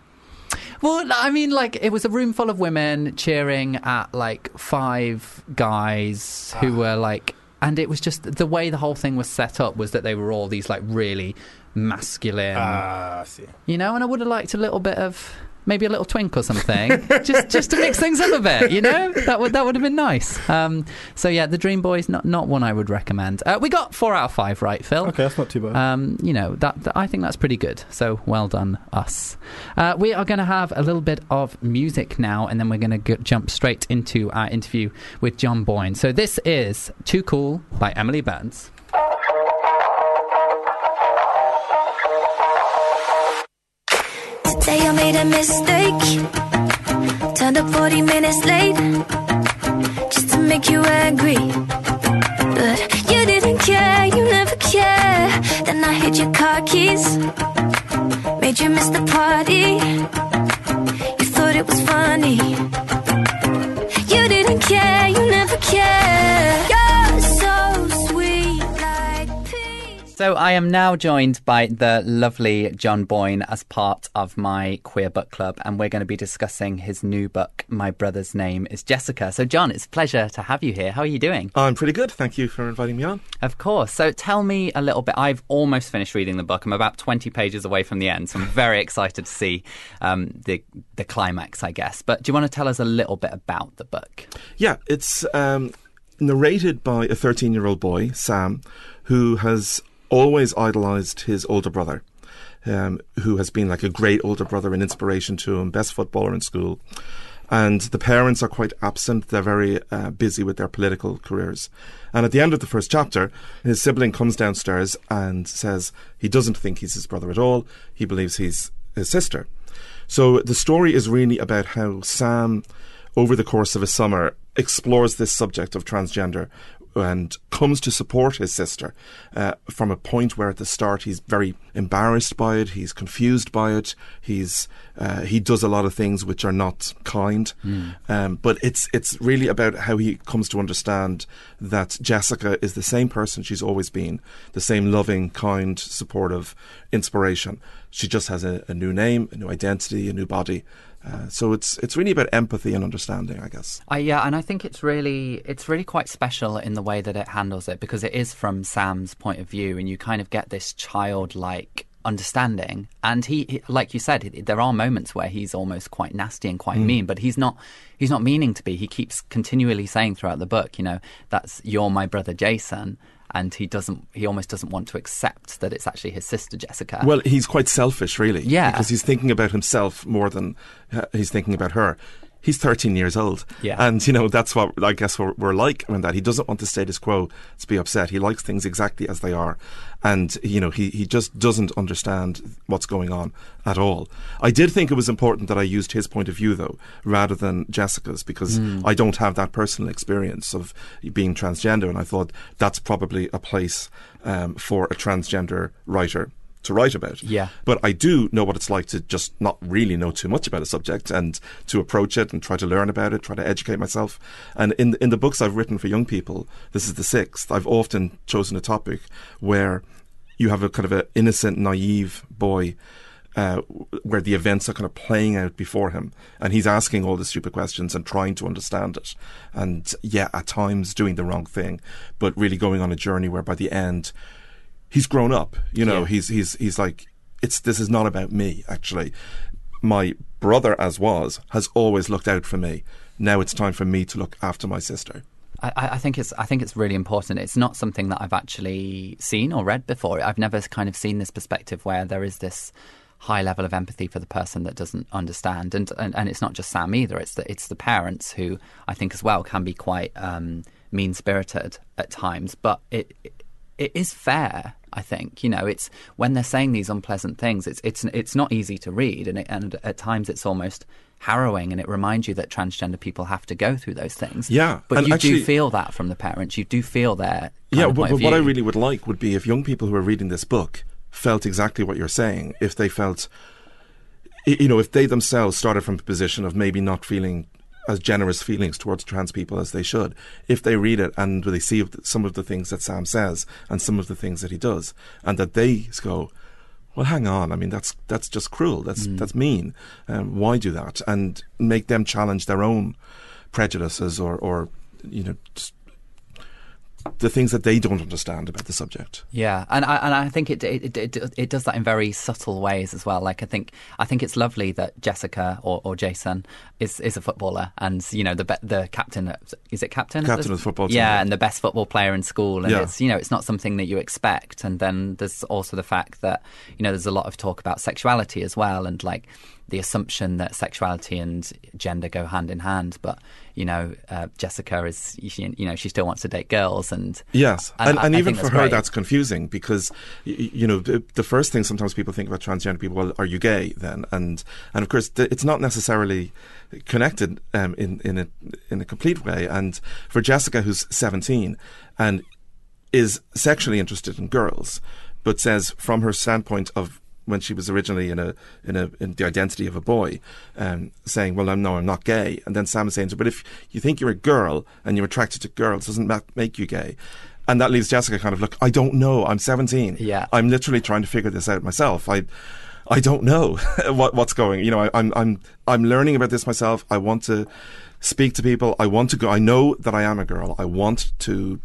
Well, I mean, like it was a room full of women cheering at like five guys who
Ah.
were like, and it was just the way the whole thing was set up was that they were all these like really masculine,
Ah, I see.
you know. And I would have liked a little bit of maybe a little twink or something, just just to mix things up a bit, you know. That would that would have been nice. Um, so yeah, the Dream Boys not not one I would recommend. Uh, we got four out of five right, Phil.
Okay, that's not too bad.
Um, you know that, that- I think that's pretty good. So well done, us. Uh, we are going to have a little bit of music now, and then we're going to jump straight into our interview with John Boyne. So this is "Too Cool" by Emily Burns.
Today I made a mistake. Turned up 40 minutes late. Just to make you angry. But you didn't care, you never care. Then I hid your car keys. Made you miss the party. You thought it was funny. You didn't care, you never care. So
I am now joined by the lovely John Boyne as part of my queer book club, and we're going to be discussing his new book. My brother's name is Jessica. So John, it's a pleasure to have you here. How are you doing?
I'm pretty good. Thank you for inviting me on.
Of course. So tell me a little bit. I've almost finished reading the book. I'm about 20 pages away from the end, so I'm very [LAUGHS] excited to see um, the the climax, I guess. But do you want to tell us a little bit about the book?
Yeah, it's um, narrated by a 13 year old boy, Sam, who has always idolized his older brother, um, who has been like a great older brother and inspiration to him, best footballer in school. And the parents are quite absent. They're very uh, busy with their political careers. And at the end of the first chapter, his sibling comes downstairs and says he doesn't think he's his brother at all. He believes he's his sister. So the story is really about how Sam, over the course of a summer, explores this subject of transgender and comes to support his sister uh, from a point where at the start he's very embarrassed by it, he's confused by it, he's uh, he does a lot of things which are not kind. Um, but it's it's really about how he comes to understand that Jessica is the same person she's always been, the same loving, kind, supportive inspiration. She just has a, a new name, a new identity, a new body. Uh, so it's it's really about empathy and understanding, I guess.
Uh, yeah, and I think it's really it's really quite special in the way that it handles it because it is from Sam's point of view, and you kind of get this childlike understanding. And he, he like you said, he- there are moments where he's almost quite nasty and quite
Mm.
mean, but he's not he's not meaning to be. He keeps continually saying throughout the book, you know, that's you're my brother Jason. And he doesn't. He almost doesn't want to accept that it's actually his sister Jessica.
Well, he's quite selfish, really.
Yeah.
Because he's thinking about himself more than uh, he's thinking about her. He's 13 years old.
Yeah.
And, you know, that's what I guess we're, we're like when that. He doesn't want the status quo to be upset. He likes things exactly as they are. And, you know, he, he just doesn't understand what's going on at all. I did think it was important that I used his point of view, though, rather than Jessica's, because
Mm.
I don't have that personal experience of being transgender. And I thought that's probably a place um, for a transgender writer to write about.
Yeah.
But I do know what it's like to just not really know too much about a subject and to approach it and try to learn about it, try to educate myself. And in in the books I've written for young people, this is the sixth. I've often chosen a topic where you have a kind of an innocent, naive boy. Uh, where the events are kind of playing out before him, and he's asking all the stupid questions and trying to understand it, and yeah, at times doing the wrong thing, but really going on a journey where by the end, he's grown up. You know,
Yeah.
he's he's he's like it's this is not about me actually. My brother as was has always looked out for me. Now it's time for me to look after my sister.
I, I think it's I think it's really important. It's not something that I've actually seen or read before. I've never kind of seen this perspective where there is this high level of empathy for the person that doesn't understand, and and, and it's not just Sam either. It's the it's the parents who I think as well can be quite um, mean spirited at times, but it. It is fair. I think you know it's when they're saying these unpleasant things. It's it's it's not easy to read, and it, and at times it's almost harrowing, and it reminds you that transgender people have to go through those things.
Yeah,
but you
actually-
do feel that from the parents. You do feel their kind
yeah, but, but what I really would like would be if young people who are reading this book felt exactly what you're saying. If they felt, you know, if they themselves started from a position of maybe not feeling as generous feelings towards trans people as they should, if they read it and they see some of the things that Sam says and some of the things that he does, and that they go, well, hang on. I mean, that's that's just cruel. That's
Mm.
that's mean. Um, why do that? And make them challenge their own prejudices or, or you know, the things that they don't understand about the subject.
Yeah, and I and I think it it, it it does that in very subtle ways as well. Like I think I think it's lovely that Jessica or, or Jason is is a footballer, and you know the be- the captain is it captain
Captain of the football team,
Yeah,
yeah.
and the best football player in school, and
Yeah.
it's you know it's not something that you expect. And then there's also the fact that you know there's a lot of talk about sexuality as well, and like the assumption that sexuality and gender go hand in hand, but you know uh, Jessica is she, you know she still wants to date girls, and
Yes, and,
I-
and
I
even for her,
great.
that's confusing because you know the, the first thing sometimes people think about transgender people. Well, are you gay then? And and of course, it's not necessarily connected um, in in a in a complete way. And for Jessica, who's seventeen and is sexually interested in girls, but says from her standpoint of when she was originally in a in a in the identity of a boy, um, saying, "Well, I'm no, I'm not gay," and then Sam is saying, "But if you think you're a girl and you're attracted to girls, doesn't that make you gay?" And that leaves Jessica kind of look. I don't know. I'm 17.
Yeah.
I'm literally trying to figure this out myself. I. I don't know [LAUGHS] what what's going. You know, I, I'm I'm I'm learning about this myself. I want to speak to people. I want to go. I know that I am a girl. I want to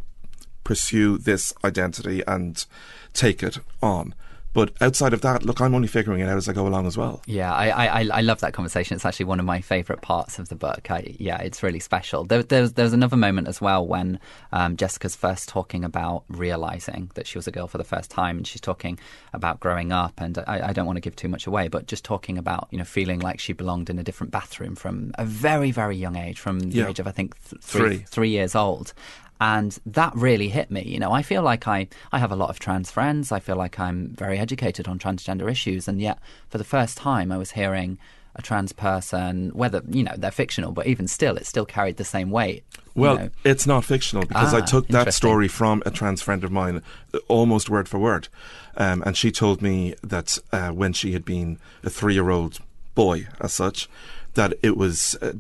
pursue this identity and take it on. But outside of that, look, I'm only figuring it out as I go along as well.
Yeah, I, I, I- love that conversation. It's actually one of my favourite parts of the book. I, yeah, it's really special. There, there's, there's another moment as well when um, Jessica's first talking about realising that she was a girl for the first time, and she's talking about growing up. And I, I don't want to give too much away, but just talking about you know feeling like she belonged in a different bathroom from a very very young age, from the
Yeah.
age of I think th- three,
Three.
three years old. And that really hit me. You know, I feel like I, I have a lot of trans friends. I feel like I'm very educated on transgender issues. And yet, for the first time, I was hearing a trans person, whether, you know, they're fictional, but even still, it still carried the same weight. you
Well,
know.
it's not fictional because I
Ah,
took that story from a trans friend of mine, almost word for word. Um, and she told me that uh, when she had been a three year old boy, as such, that it was uh,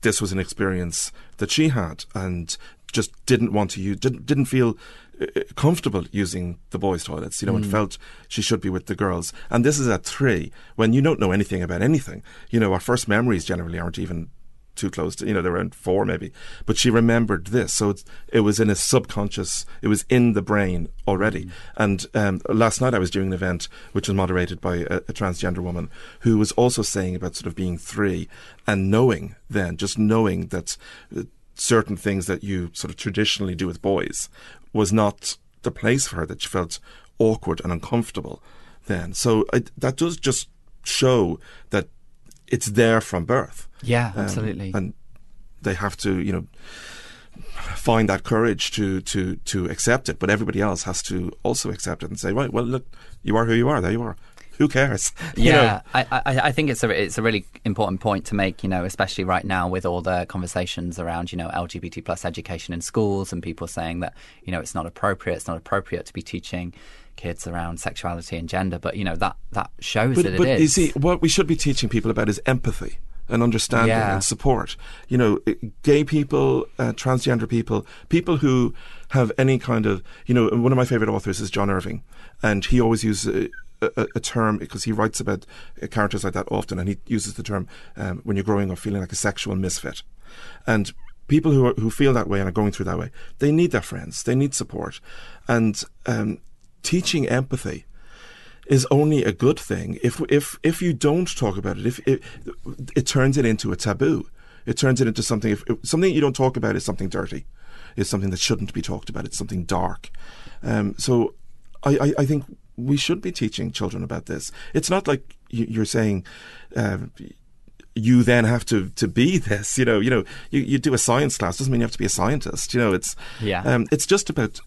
this was an experience that she had and just didn't want to use, didn't, didn't feel uh, comfortable using the boys' toilets, you know, and
Mm.
felt she should be with the girls. And this is at three, when you don't know anything about anything. You know, our first memories generally aren't even too close to, you know, they're around four maybe. But she remembered this. So it's, it was in a subconscious, it was in the brain already. And um, last night I was doing an event which was moderated by a, a transgender woman who was also saying about sort of being three and knowing then, just knowing that uh, certain things that you sort of traditionally do with boys was not the place for her, that she felt awkward and uncomfortable then. So I, that does just show that it's there from birth.
Yeah,
Um,
absolutely.
and they have to, you know, find that courage to to to accept it. But everybody else has to also accept it and say, right, well, look, you are who you are. There you are. Who cares? [LAUGHS] You know?
Yeah, I, I, I think it's a it's a really important point to make. You know, especially right now with all the conversations around you know LGBT plus education in schools and people saying that you know it's not appropriate. It's not appropriate to be teaching kids around sexuality and gender. But you know that that shows
but,
that
but
it
you see, what we should be teaching people about is empathy and understanding
Yeah.
and support. You know, gay people, uh, transgender people, people who have any kind of, you know, one of my favorite authors is John Irving, and he always uses a, a, term because he writes about uh, characters like that often, and he uses the term um, when you're growing up feeling like a sexual misfit, and. People who are, who feel that way and are going through that way, they need their friends, they need support, and um, teaching empathy is only a good thing if if if you don't talk about it. If it, it turns it into a taboo. It turns it into something if, if something you don't talk about is something dirty. Is something that shouldn't be talked about. It's something dark. Um, so I, I, I think we should be teaching children about this it's not like you, you're saying um, you then have to to be this you know you know you, you do a science class doesn't mean you have to be a scientist you know it's
Yeah.
um, it's just about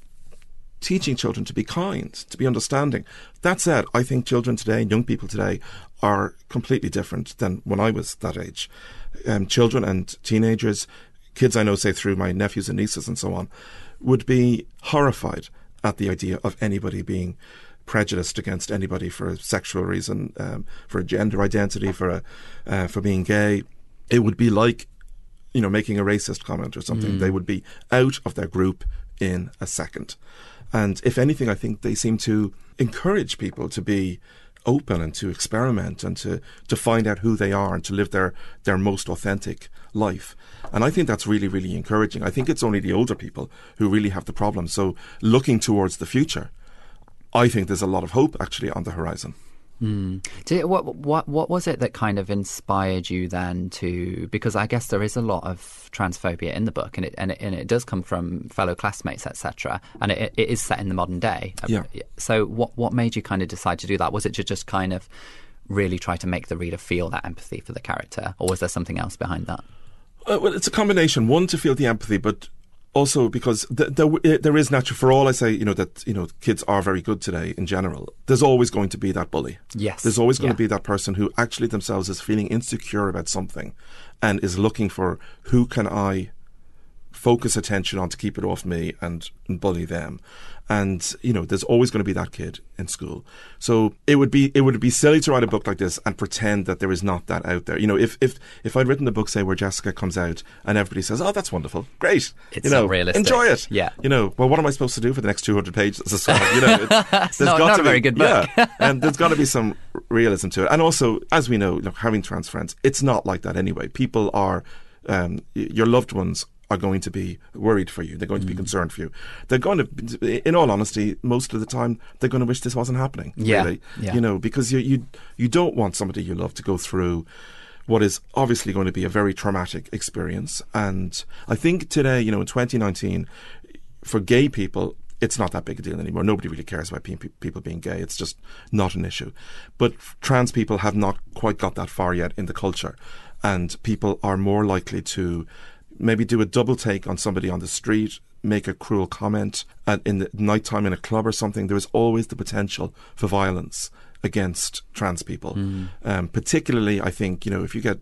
teaching children to be kind, to be understanding. That said, I think children today, and young people today, are completely different than when I was that age. Um, children and teenagers, kids I know, say through my nephews and nieces and so on, would be horrified at the idea of anybody being prejudiced against anybody for a sexual reason, um, for a gender identity, for a uh, for being gay. It would be like you know, making a racist comment or something,
Mm.
they would be out of their group in a second. And if anything, I think they seem to encourage people to be open and to experiment and to, to find out who they are and to live their, their most authentic life. And I think that's really, really encouraging. I think it's only the older people who really have the problem. So looking towards the future, I think there's a lot of hope actually on the horizon.
Mm. Did, what what what was it that kind of inspired you then to? Because I guess there is a lot of transphobia in the book, and it and it, and it does come from fellow classmates, etc. And it, it is set in the modern day.
Yeah.
So what what made you kind of decide to do that? Was it to just kind of really try to make the reader feel that empathy for the character, or was there something else behind that?
Uh, well, it's a combination. One to feel the empathy, but also because th- there, there is natural. For all I say, you know that you know kids are very good today in general. There's always going to be that bully.
Yes.
There's always going
Yeah.
to be that person who actually themselves is feeling insecure about something, and is looking for who can I focus attention on to keep it off me and, and bully them. And you know, there's always going to be that kid in school. So it would be it would be silly to write a book like this and pretend that there is not that out there. You know, if if if I'd written a book say where Jessica comes out and everybody says, "Oh, that's wonderful, great,"
It's
you know,
realistic.
enjoy it.
Yeah.
You know, well, what am I supposed to do for the next 200 pages [LAUGHS] as well? You know, [LAUGHS]
It's
there's
not-
got
not
to
a very
be,
good book.
Yeah, and there's got to be some realism to it. And also, as we know, look, having trans friends, it's not like that anyway. People are, um, your loved ones are going to be worried for you. They're going to be
Mm.
concerned for you. They're going to, in all honesty, most of the time, they're going to wish this wasn't happening.
Yeah,
Really.
yeah.
You know, because you, you, you don't want somebody you love to go through what is obviously going to be a very traumatic experience. And I think today, you know, in 2019, for gay people, it's not that big a deal anymore. Nobody really cares about pe- pe- people being gay. It's just not an issue. But trans people have not quite got that far yet in the culture. And people are more likely to maybe do a double take on somebody on the street, make a cruel comment at, in the nighttime in a club or something. There's always the potential for violence against trans people.
Mm.
Um, particularly, I think, you know, if you get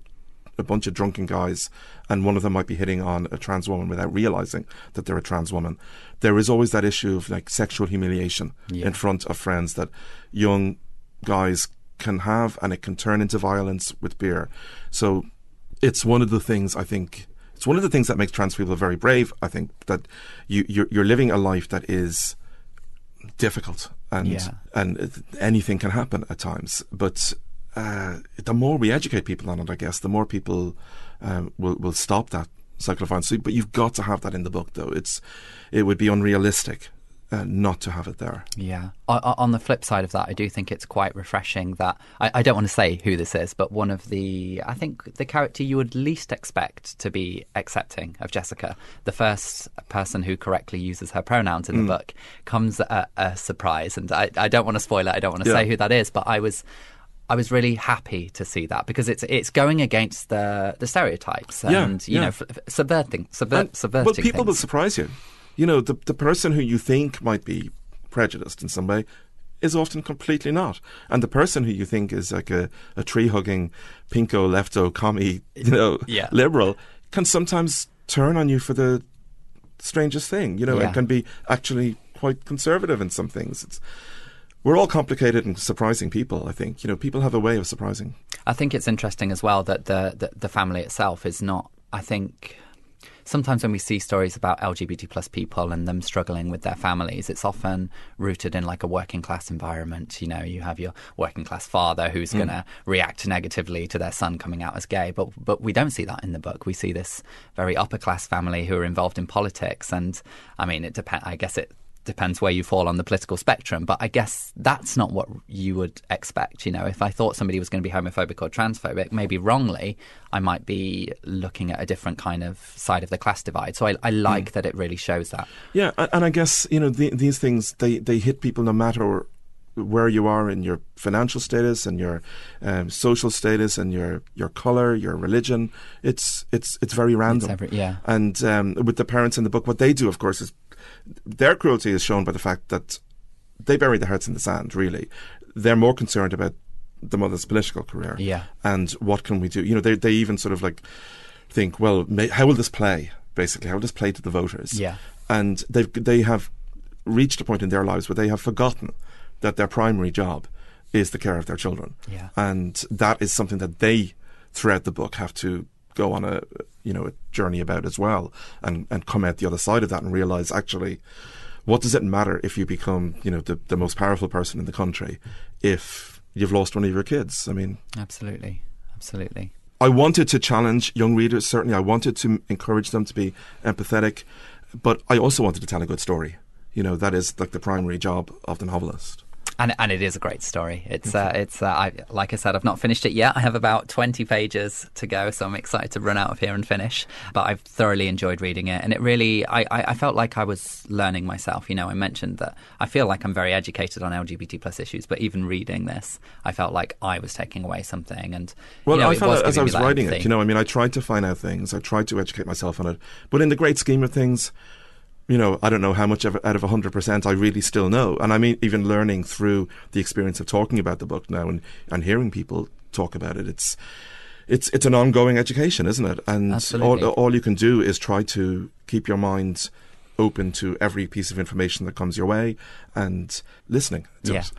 a bunch of drunken guys and one of them might be hitting on a trans woman without realizing that they're a trans woman, there is always that issue of like sexual humiliation
Yeah.
in front of friends that young guys can have and it can turn into violence with beer. So it's one of the things I think it's one of the things that makes trans people very brave. I think that you you're, you're living a life that is difficult and
Yeah.
and anything can happen at times. But uh, the more we educate people on it, I guess, the more people um, will will stop that cycle of violence. But you've got to have that in the book, though. It's it would be unrealistic uh, not to have it there.
Yeah. O- on the flip side of that, I do think it's quite refreshing that I, I don't want to say who this is, but one of the I think the character you would least expect to be accepting of Jessica, the first person who correctly uses her pronouns in
Mm.
the book, comes at a surprise, and I, I don't want to spoil it. I don't want to
Yeah.
say who that is, but I was. I was really happy to see that because it's it's going against the the stereotypes
Yeah,
and you
yeah.
know subverting subver-
And-
subverting
well, people will surprise you. You know, the the person who you think might be prejudiced in some way is often completely not, and the person who you think is like a, a tree hugging, pinko lefto commie, you know,
Yeah. [LAUGHS]
liberal, can sometimes turn on you for the strangest thing. You know,
Yeah.
and can be actually quite conservative in some things. It's we're all complicated and surprising people. I think you know people have a way of surprising.
I think it's interesting as well that the, the the family itself is not. I think sometimes when we see stories about LGBT plus people and them struggling with their families, it's often rooted in like a working class environment. You know, you have your working class father who's
Mm.
going to react negatively to their son coming out as gay, but but we don't see that in the book. We see this very upper class family who are involved in politics, and I mean, it depends. I guess it depends where you fall on the political spectrum. But I guess that's not what you would expect. You know, if I thought somebody was going to be homophobic or transphobic, maybe wrongly, I might be looking at a different kind of side of the class divide. So I, I like that it really shows that.
Yeah, and, I guess you know the, these things they, they hit people no matter where you are in your financial status and your um, social status and your your color, your religion. It's it's it's very random.
every- yeah.
And um, with the parents in the book, what they do, of course, is their cruelty is shown by the fact that they bury their heads in the sand. Really, they're more concerned about the mother's political career.
Yeah.
And what can we do? You know, they they even sort of like think, well, may, how will this play? Basically, how will this play to the voters?
Yeah.
And they they have reached a point in their lives where they have forgotten that their primary job is the care of their children.
Yeah.
And that is something that they, throughout the book, have to go on a you know a journey about as well, and and come out the other side of that and realize actually, what does it matter if you become you know the the most powerful person in the country if you've lost one of your kids? I mean,
Absolutely. Absolutely.
I wanted to challenge young readers, certainly. I wanted to encourage them to be empathetic, but I also wanted to tell a good story. You know, that is like the primary job of the novelist.
And and it is a great story. It's uh, it's uh, I, like I said, I've not finished it yet. I have about twenty pages to go, so I'm excited to run out of here and finish. But I've thoroughly enjoyed reading it, and it really I, I, I felt like I was learning myself. You know, I mentioned that I feel like I'm very educated on LGBT plus issues, but even reading this, I felt like I was taking away something. And
Well,
you know,
I felt as I was writing
empathy.
it, you know, I mean, I tried to find out things, I tried to educate myself on it, but in the great scheme of things, you know, I don't know how much of, out of 100% I really still know. And I mean, even learning through the experience of talking about the book now and, and hearing people talk about it, it's, it's, it's an ongoing education, isn't it? And all,
Absolutely.
all you can do is try to keep your mind open to every piece of information that comes your way and listening to
Yeah.
it.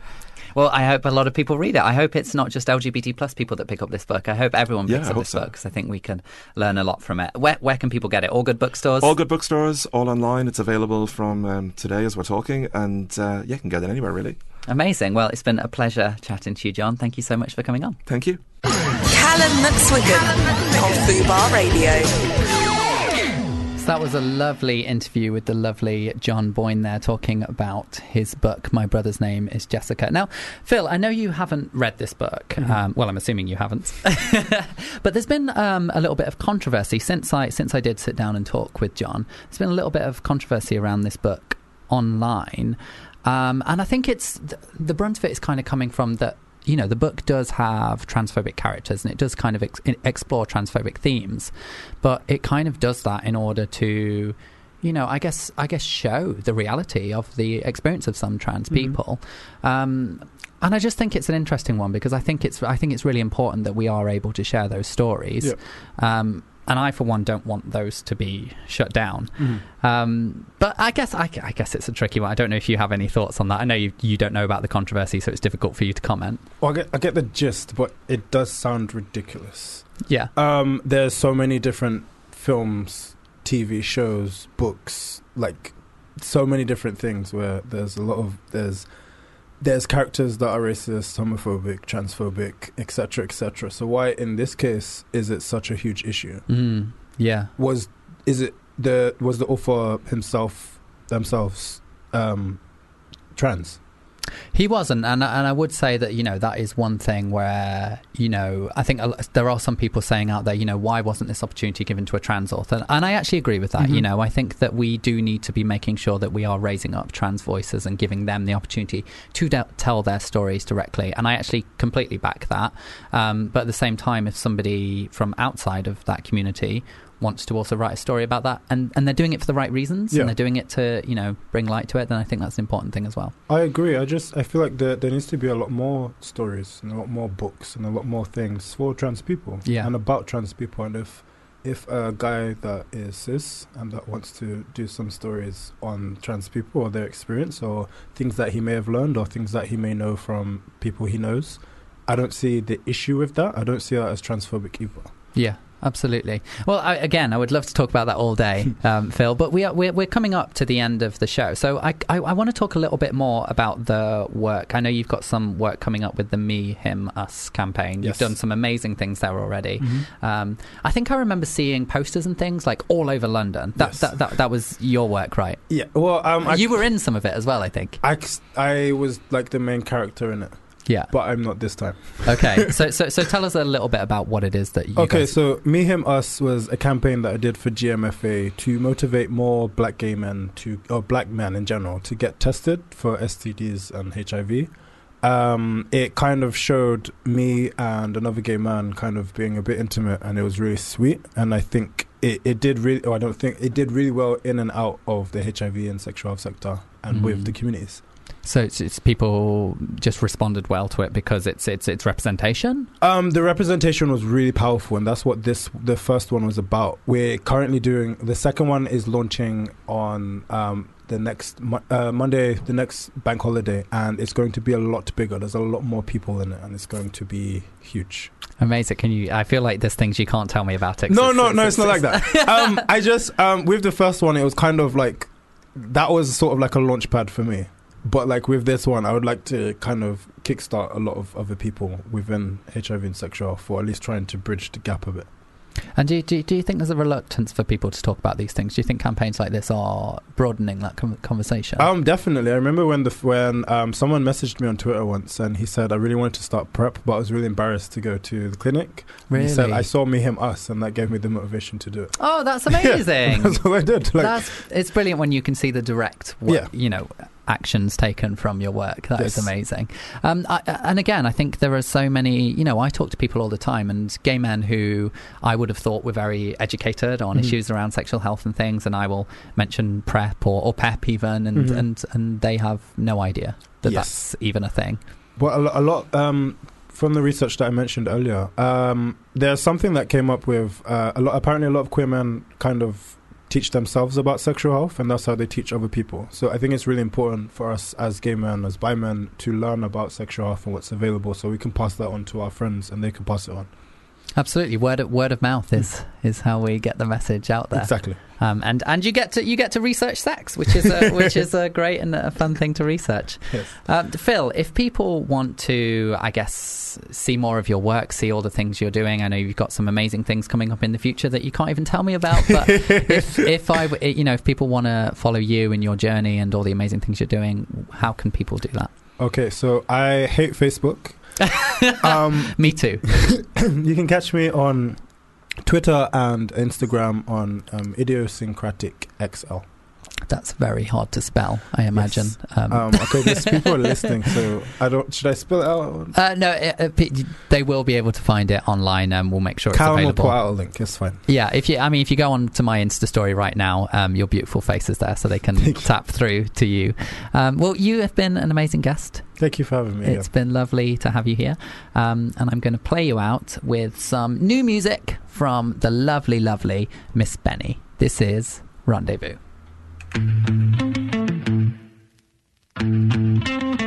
Well, I hope a lot of people read it. I hope it's not just LGBT plus people that pick up this book. I hope everyone
Yeah,
picks
I
up this
so.
book because I think we can learn a lot from it. Where, where can people get it? All good bookstores.
All good bookstores, all online. It's available from um, today as we're talking, and uh, yeah, you can get it anywhere really.
Amazing. Well, it's been a pleasure chatting to you, John. Thank you so much for coming on.
Thank you.
Calum McSwiggan on Fubar Radio.
That was a lovely interview with the lovely John Boyne there talking about his book, My Brother's Name is Jessica. Now, Phil, I know you haven't read this book.
Mm-hmm.
Um, well, I'm assuming you haven't. [LAUGHS] but there's been um, a little bit of controversy since I, since I did sit down and talk with John. There's been a little bit of controversy around this book online. Um, and I think it's th- the brunt of it is kind of coming from that you know the book does have transphobic characters and it does kind of ex- explore transphobic themes, but it kind of does that in order to you know I guess I guess show the reality of the experience of some trans
Mhm.
people. Um, and I just think it's an interesting one because I think it's I think it's really important that we are able to share those stories.
Yep.
Um, and I, for one, don't want those to be shut down.
Mhm.
Um, but I guess I, I guess it's a tricky one. I don't know if you have any thoughts on that. I know you you don't know about the controversy, so it's difficult for you to comment.
Well, I get, I get the gist, but it does sound ridiculous.
Yeah.
Um, there's so many different films, TV shows, books, like so many different things where there's a lot of there's there's characters that are racist, homophobic, transphobic, etc., etc. So why in this case is it such a huge issue?
Mm, yeah.
Was is it the was the author himself themselves um, trans?
He wasn't, and and I would say that you know that is one thing where you know I think there are some people saying out there, you know, why wasn't this opportunity given to a trans author? And I actually agree with that. You
Mhm.
know, I think that we do need to be making sure that we are raising up trans voices and giving them the opportunity to de- tell their stories directly. And I actually completely back that. Um, but at the same time, if somebody from outside of that community wants to also write a story about that and, and they're doing it for the right reasons
Yeah.
and they're doing it to you know bring light to it then i think that's an important thing as well
I agree. I just I feel like there there needs to be a lot more stories and a lot more books and a lot more things for trans people.
Yeah.
And about trans people and if if a guy that is cis and that wants to do some stories on trans people or their experience or things that he may have learned or things that he may know from people he knows, I don't see the issue with that. I don't see that as transphobic either.
Yeah, absolutely. Well, I, again, I would love to talk about that all day, [LAUGHS] um, Phil. But we are we're, we're coming up to the end of the show, so I, I I want to talk a little bit more about the work. I know you've got some work coming up with the Me, Him, Us campaign. You've done some amazing things there already.
Mhm.
Um, I think I remember seeing posters and things like all over London. That
Yes.
that, that, that was your work, right?
Yeah. Well, um, I,
you were in some of it as well, I think.
I, I was like the main character in it.
Yeah.
But I'm not this time.
Okay, [LAUGHS] so so so tell us a little bit about what it is that you.
Okay,
guys-
so Me Him Us was a campaign that I did for GMFA to motivate more black gay men to or black men in general to get tested for STDs and HIV. Um, it kind of showed me and another gay man kind of being a bit intimate, and it was really sweet. And I think it, it did really. Or I don't think it did really well in and out of the HIV and sexual health sector and
Mhm.
with the communities.
So it's, it's people just responded well to it because it's it's it's representation.
Um, the representation was really powerful, and that's what this the first one was about. We're currently doing the second one is launching on um, the next uh, Monday, the next bank holiday, and it's going to be a lot bigger. There's a lot more people in it, and it's going to be huge.
Amazing. Can you? I feel like there's things you can't tell me about it.
No, no, no, it's not like that. um, [LAUGHS] I just um, with the first one, it was kind of like that was sort of like a launch pad for me. But like with this one, I would like to kind of kickstart a lot of other people within HIV and sexual health for at least trying to bridge the gap a bit.
And do you, do, you, do you think there's a reluctance for people to talk about these things? Do you think campaigns like this are broadening that conversation?
Um, definitely. I remember when the when um, someone messaged me on Twitter once, and he said I really wanted to start PrEP, but I was really embarrassed to go to the clinic. And He said
Really?
I saw me, him, us, and that gave me the motivation to do it.
oh, that's [LAUGHS] amazing. [LAUGHS]
that's what I did. Like,
that's it's brilliant when you can see the direct,
Yeah.
you know, actions taken from your work. That is
Yes.
amazing. Um, I, and again, I think there are so many. You know, I talk to people all the time, and gay men who I would have thought were very educated on
Mhm.
issues around sexual health and things, and I will mention PrEP or, or PEP even, and,
Mhm.
and and they have no idea that
Yes.
that's even a thing.
Well, a, a lot um, from the research that I mentioned earlier, um, there's something that came up with uh, a lot. Apparently, a lot of queer men kind of teach themselves about sexual health, and that's how they teach other people. So I think it's really important for us as gay men, as bi men, to learn about sexual health and what's available, so we can pass that on to our friends, and they can pass it on.
Absolutely, word of, word of mouth is is how we get the message out there.
Exactly.
Um, and and you get to you get to research sex, which is a, which is a great and a fun thing to research.
Yes.
Um, Phil, if people want to, I guess, see more of your work, see all the things you're doing, I know you've got some amazing things coming up in the future that you can't even tell me about. But [LAUGHS] if if I, you know, if people want to follow you and your journey and all the amazing things you're doing, how can people do that?
Okay, so I hate Facebook. [LAUGHS] um, [LAUGHS]
Me too. [COUGHS]
you can catch me on Twitter and Instagram on um, idiosyncratic XL.
That's very hard to spell, I imagine.
Yes.
Um,
Um, okay, there's people are listening, so I don't. Should I spell it out?
uh, no, it, uh, they will be able to find it online, and we'll make sure it's
Calum will
available.
put out a link. It's fine.
Yeah, if you, I mean, if you go on to my Insta story right now, um, your beautiful face is there, so they can tap through to you. Um, well, you have been an amazing guest.
Thank you for having me.
It's been lovely to have you here, um, and I'm going to play you out with some new music from the lovely, lovely Miss Benny. This is Rendezvous.
I